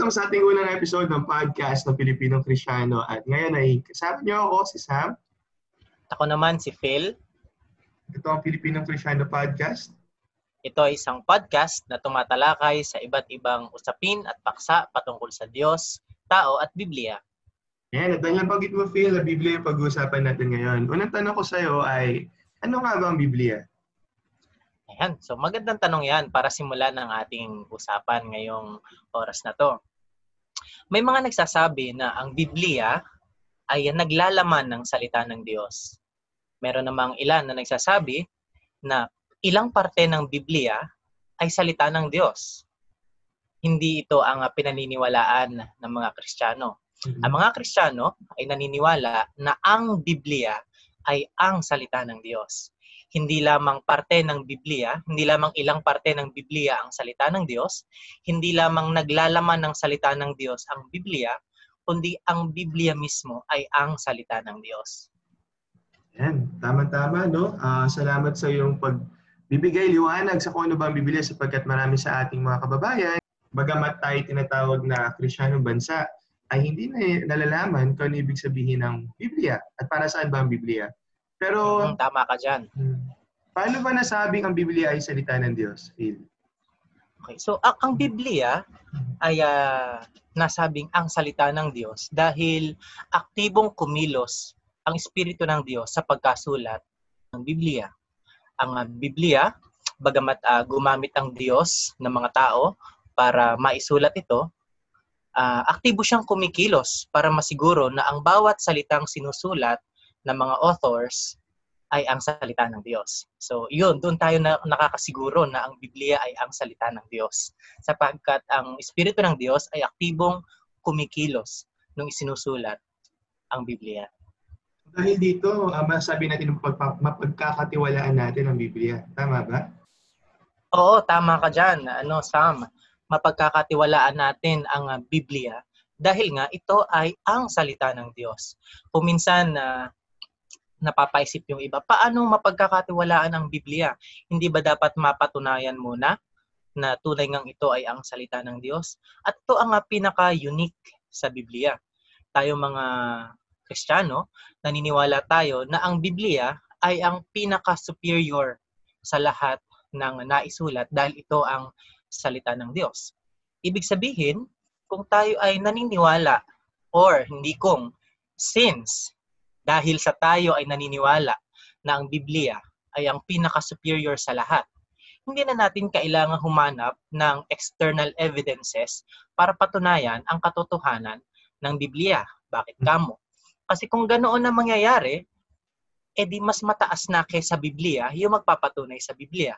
welcome sa ating unang episode ng podcast ng Pilipinong Krisyano. At ngayon ay kasama niyo ako, si Sam. Ako naman si Phil. Ito ang Pilipinong Krisyano Podcast. Ito ay isang podcast na tumatalakay sa iba't ibang usapin at paksa patungkol sa Diyos, tao at Biblia. Yan, at dahil bagit mo, Phil, na Biblia yung pag-uusapan natin ngayon. Unang tanong ko sa iyo ay, ano nga ba ang Biblia? Ayan, so magandang tanong yan para simulan ang ating usapan ngayong oras na to. May mga nagsasabi na ang Biblia ay naglalaman ng salita ng Diyos. Meron namang ilan na nagsasabi na ilang parte ng Biblia ay salita ng Diyos. Hindi ito ang pinaniniwalaan ng mga Kristiyano. Mm-hmm. Ang mga Kristiyano ay naniniwala na ang Biblia ay ang salita ng Diyos hindi lamang parte ng Biblia, hindi lamang ilang parte ng Biblia ang salita ng Diyos, hindi lamang naglalaman ng salita ng Diyos ang Biblia, kundi ang Biblia mismo ay ang salita ng Diyos. Yan, tama-tama, no? Uh, salamat sa iyong pagbibigay liwanag sa kung ano ba ang Biblia sapagkat marami sa ating mga kababayan, bagamat tayo tinatawag na Krisyanong bansa, ay hindi na nalalaman kung ano ibig sabihin ng Biblia at para saan ba ang Biblia. Pero... Mm, tama ka dyan. Hmm. Paano ba nasabing ang Biblia ay salita ng Diyos, Phil? Okay, so ang, ang Biblia ay uh, nasabing ang salita ng Diyos dahil aktibong kumilos ang Espiritu ng Diyos sa pagkasulat ng Biblia. Ang uh, Biblia, bagamat uh, gumamit ang Diyos ng mga tao para maisulat ito, uh, aktibo siyang kumikilos para masiguro na ang bawat salitang sinusulat ng mga authors ay ang salita ng Diyos. So, yun, doon tayo na nakakasiguro na ang Biblia ay ang salita ng Diyos. Sapagkat ang Espiritu ng Diyos ay aktibong kumikilos nung isinusulat ang Biblia. Dahil dito, uh, masabi natin mapagkakatiwalaan natin ang Biblia. Tama ba? Oo, tama ka dyan. Ano, Sam? Mapagkakatiwalaan natin ang uh, Biblia dahil nga ito ay ang salita ng Diyos. Kuminsan, uh, napapaisip yung iba, paano mapagkakatiwalaan ang Biblia? Hindi ba dapat mapatunayan muna na tunay ngang ito ay ang salita ng Diyos? At ito ang pinaka-unique sa Biblia. Tayo mga Kristiyano, naniniwala tayo na ang Biblia ay ang pinaka-superior sa lahat ng naisulat dahil ito ang salita ng Diyos. Ibig sabihin, kung tayo ay naniniwala or hindi kung since dahil sa tayo ay naniniwala na ang Biblia ay ang pinaka-superior sa lahat. Hindi na natin kailangan humanap ng external evidences para patunayan ang katotohanan ng Biblia. Bakit kamo? Kasi kung ganoon ang mangyayari, edi mas mataas na kaysa Biblia yung magpapatunay sa Biblia.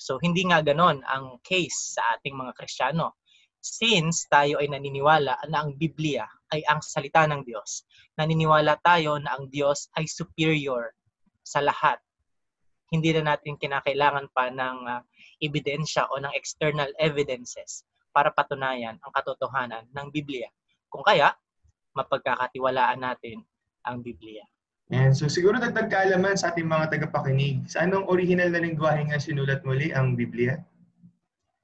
So hindi nga ganoon ang case sa ating mga Kristiyano since tayo ay naniniwala na ang Biblia ay ang salita ng Diyos, naniniwala tayo na ang Diyos ay superior sa lahat. Hindi na natin kinakailangan pa ng uh, ebidensya o ng external evidences para patunayan ang katotohanan ng Biblia. Kung kaya, mapagkakatiwalaan natin ang Biblia. And so siguro dagdag kaalaman sa ating mga tagapakinig. Sa anong original na lingwahe nga sinulat muli ang Biblia?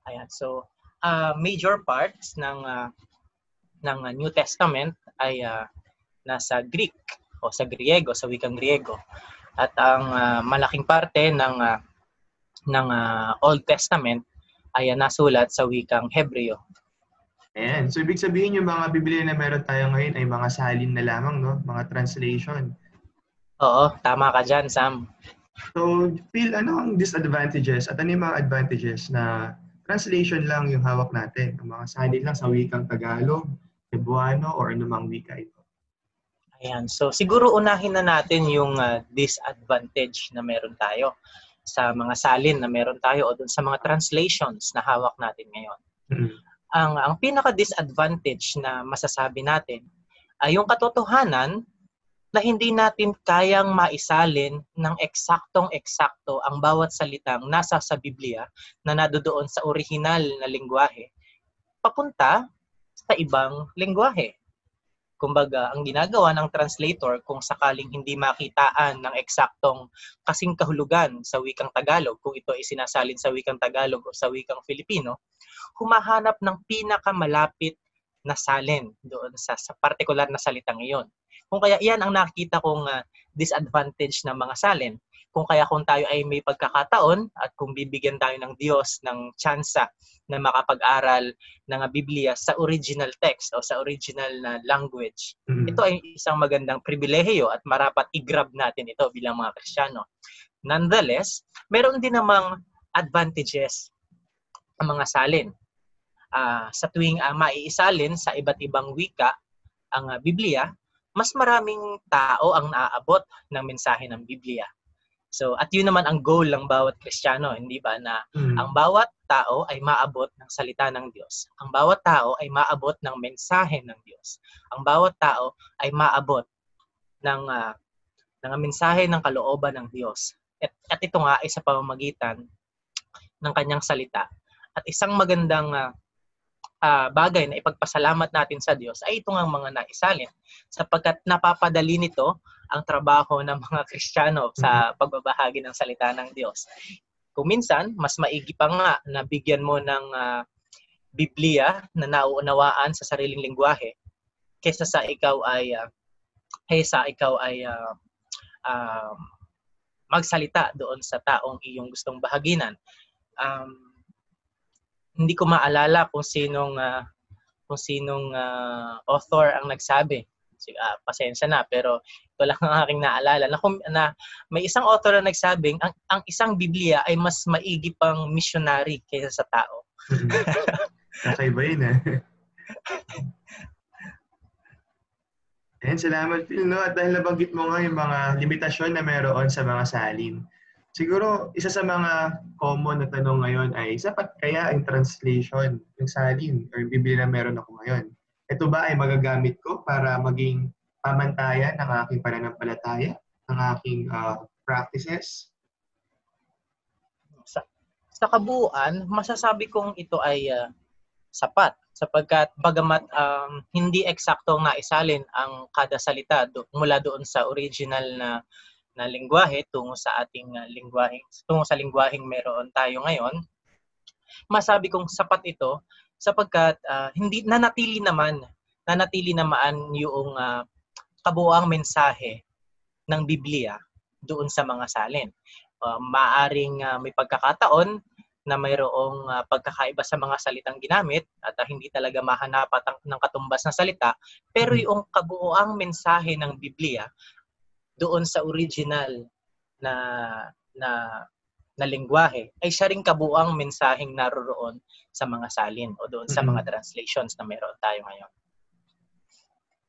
Ayan, so uh, major parts ng uh, ng New Testament ay uh, nasa Greek o sa Griego, sa wikang Griego. At ang uh, malaking parte ng uh, ng uh, Old Testament ay uh, nasulat sa wikang Hebreo. Ayan. So, ibig sabihin yung mga Biblia na meron tayo ngayon ay mga salin na lamang, no? Mga translation. Oo, tama ka dyan, Sam. So, Phil, ano ang disadvantages at ano yung mga advantages na translation lang yung hawak natin. Ang mga salin lang sa wikang Tagalog, Cebuano, or anumang wika ito. Ayan. So, siguro unahin na natin yung uh, disadvantage na meron tayo sa mga salin na meron tayo o dun sa mga translations na hawak natin ngayon. Mm-hmm. Ang, ang pinaka-disadvantage na masasabi natin ay yung katotohanan na hindi natin kayang maisalin ng eksaktong-eksakto ang bawat salitang nasa sa Biblia na nadodoon sa orihinal na lingwahe papunta sa ibang lingwahe. Kumbaga, ang ginagawa ng translator kung sakaling hindi makitaan ng eksaktong kasing kahulugan sa wikang Tagalog, kung ito ay sinasalin sa wikang Tagalog o sa wikang Filipino, humahanap ng pinakamalapit na salin doon sa, sa particular na salitang iyon. Kung kaya iyan ang nakikita kong uh, disadvantage ng mga salin. Kung kaya kung tayo ay may pagkakataon at kung bibigyan tayo ng Diyos ng tsansa na makapag-aral ng Biblia sa original text o sa original na language, mm-hmm. ito ay isang magandang pribilehiyo at marapat i-grab natin ito bilang mga Kristiyano. Nonetheless, meron din namang advantages ang mga salin. Uh, sa tuwing uh, maiisalin sa iba't ibang wika ang uh, Biblia, mas maraming tao ang naaabot ng mensahe ng Biblia. So, at yun naman ang goal ng bawat Kristiyano, hindi ba, na mm. ang bawat tao ay maabot ng salita ng Diyos. Ang bawat tao ay maabot ng mensahe ng Diyos. Ang bawat tao ay maabot ng uh, ng mensahe ng kalooban ng Diyos. At, at ito nga ay sa pamamagitan ng kanyang salita. At isang magandang uh, uh, bagay na ipagpasalamat natin sa Diyos ay ito nga mga naisalin sapagkat napapadali nito ang trabaho ng mga Kristiyano sa mm-hmm. pagbabahagi ng salita ng Diyos. Kung minsan, mas maigi pa nga na bigyan mo ng uh, Biblia na nauunawaan sa sariling lingwahe kaysa sa ikaw ay uh, kaysa ikaw ay uh, uh, magsalita doon sa taong iyong gustong bahaginan. Um, hindi ko maalala kung sinong uh, kung sinong uh, author ang nagsabi. Uh, pasensya na pero ito lang ang aking naalala na, na may isang author na nagsabing ang, ang isang Biblia ay mas maigi pang missionary kaysa sa tao. Kakaiba yun eh. Ayan, salamat Phil. No? At dahil nabanggit mo nga yung mga limitasyon na meron sa mga salin. Siguro, isa sa mga common na tanong ngayon ay, sapat kaya ang translation ng salin or yung Biblia na meron ako ngayon? Ito ba ay magagamit ko para maging pamantayan ng aking pananampalataya, ng aking uh, practices? Sa, sa kabuuan, masasabi kong ito ay uh, sapat sapagkat bagamat um, hindi eksakto nga isalin ang kada salita do, mula doon sa original na na lingwahe tungo sa ating uh, lingwaheng tungo sa lingwaheng meron tayo ngayon masabi kong sapat ito sapagkat uh, hindi nanatili naman nanatili naman yung uh, kabuoang mensahe ng Biblia doon sa mga salin. Uh, maaring uh, may pagkakataon na mayroong uh, pagkakaiba sa mga salitang ginamit at uh, hindi talaga mahanapat ng katumbas na salita, pero mm-hmm. yung kabuoang mensahe ng Biblia doon sa original na na na lingwahe ay siya ring kabuang mensaheng naroroon sa mga salin o doon sa mga translations na meron tayo ngayon.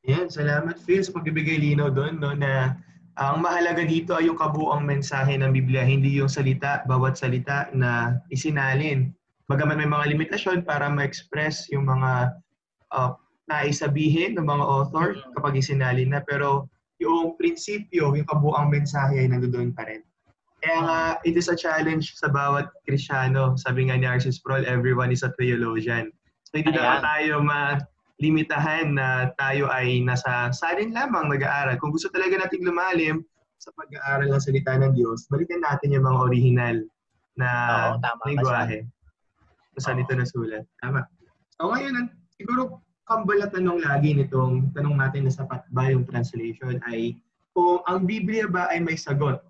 Yan, salamat Phil sa pagbibigay linaw doon no, na ang mahalaga dito ay yung kabuang mensahe ng Biblia, hindi yung salita, bawat salita na isinalin. Bagaman may mga limitasyon para ma-express yung mga uh, naisabihin ng mga author kapag isinalin na, pero yung prinsipyo, yung kabuang mensahe ay nandoon pa rin. Kaya nga, it is a challenge sa bawat Krisyano. Sabi nga ni Arcis Sproul, everyone is a theologian. So hindi dapat tayo malimitahan na tayo ay nasa salin lamang nag-aaral. Kung gusto talaga nating lumalim sa pag-aaral ng salita ng Diyos, balikan natin yung mga original na Oo, tama lingwahe. Kung saan ito nasulat. Tama. So ngayon, siguro kambal tanong lagi nitong tanong natin na sapat ba yung translation ay kung ang Biblia ba ay may sagot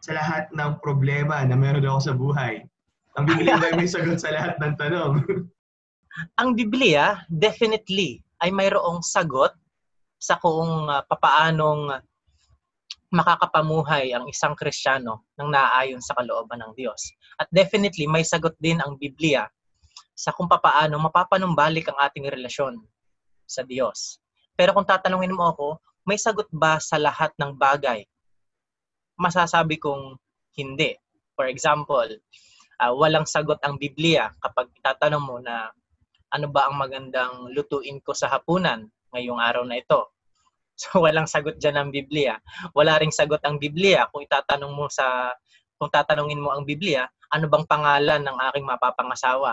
sa lahat ng problema na meron ako sa buhay. Ang Biblia ba ay may sagot sa lahat ng tanong? ang Biblia definitely ay mayroong sagot sa kung uh, papaanong makakapamuhay ang isang Kristiyano ng naaayon sa kalooban ng Diyos. At definitely may sagot din ang Biblia sa kung papaano mapapanumbalik ang ating relasyon sa Diyos. Pero kung tatanungin mo ako, may sagot ba sa lahat ng bagay? Masasabi kong hindi. For example, uh, walang sagot ang Biblia kapag tatanong mo na ano ba ang magandang lutuin ko sa hapunan ngayong araw na ito. So walang sagot diyan ang Biblia. Wala ring sagot ang Biblia kung itatanong mo sa kung tatanungin mo ang Biblia, ano bang pangalan ng aking mapapangasawa?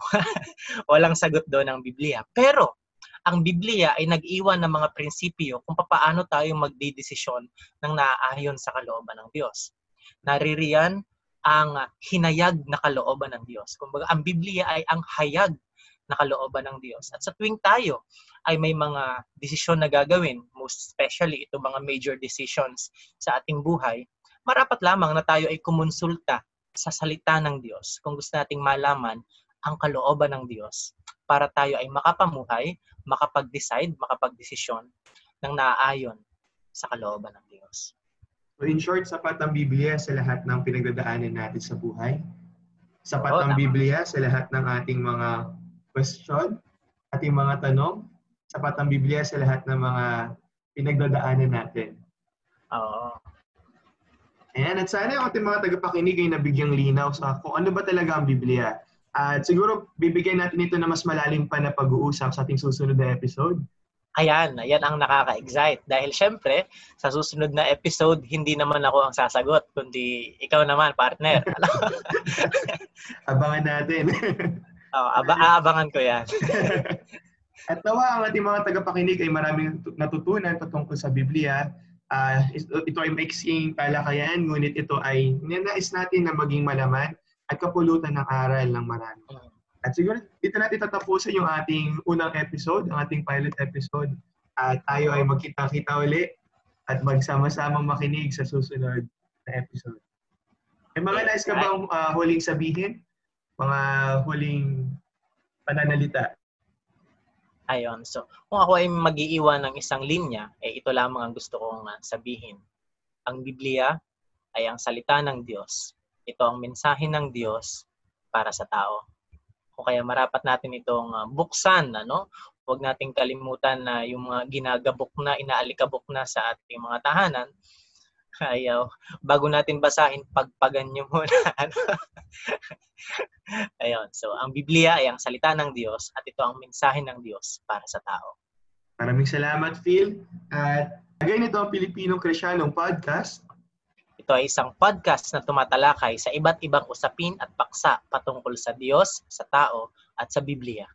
walang sagot doon ang Biblia. Pero ang Biblia ay nag-iwan ng mga prinsipyo kung paano tayo magdidesisyon ng naaayon sa kalooban ng Diyos. Naririyan ang hinayag na kalooban ng Diyos. Kumbaga, ang Biblia ay ang hayag na kalooban ng Diyos. At sa tuwing tayo ay may mga desisyon na gagawin, most especially ito mga major decisions sa ating buhay, marapat lamang na tayo ay kumonsulta sa salita ng Diyos kung gusto nating malaman ang kalooban ng Diyos para tayo ay makapamuhay, makapag-decide, makapag-desisyon ng naaayon sa kalooban ng Diyos. So in short, sapat ang Biblia sa lahat ng pinagdadaanan natin sa buhay. Sapat Oo, ang tama. Biblia sa lahat ng ating mga question, ating mga tanong. Sapat ang Biblia sa lahat ng mga pinagdadaanan natin. Oo. Ayan, at sana yung ating mga tagapakinig ay nabigyang linaw sa kung ano ba talaga ang Biblia. At siguro bibigyan natin ito na mas malalim pa na pag-uusap sa ating susunod na episode. Ayan, ayan ang nakaka-excite. Dahil syempre, sa susunod na episode, hindi naman ako ang sasagot, kundi ikaw naman, partner. Abangan natin. Oh, aba- aabangan ko yan. At nawa ang ating mga tagapakinig ay maraming tu- natutunan patungkol sa Biblia. Ah, ito, ay maiksing talakayan, ngunit ito ay ninais natin na maging malaman at kapulutan ng aral ng marami. Mm. At siguro dito natin tatapusin yung ating unang episode, ang ating pilot episode. At tayo ay magkita-kita uli at magsama-samang makinig sa susunod na episode. May mga nais ka bang ah, huling sabihin? Mga huling pananalita? Ayun. So, kung ako ay mag-iiwan ng isang linya, eh ito lamang ang gusto kong ah, sabihin. Ang Biblia ay ang salita ng Diyos. Ito ang mensahe ng Diyos para sa tao. O kaya marapat natin itong ah, buksan, ano? Huwag nating kalimutan na yung mga ginagabok na, inaalikabok na sa ating mga tahanan, ayaw, bago natin basahin, pagpagan nyo muna. ano? Ayun. So, ang Biblia ay ang salita ng Diyos at ito ang mensahe ng Diyos para sa tao. Maraming salamat, Phil. At again, ito ang Pilipinong Krisyanong Podcast. Ito ay isang podcast na tumatalakay sa iba't ibang usapin at paksa patungkol sa Diyos, sa tao, at sa Biblia.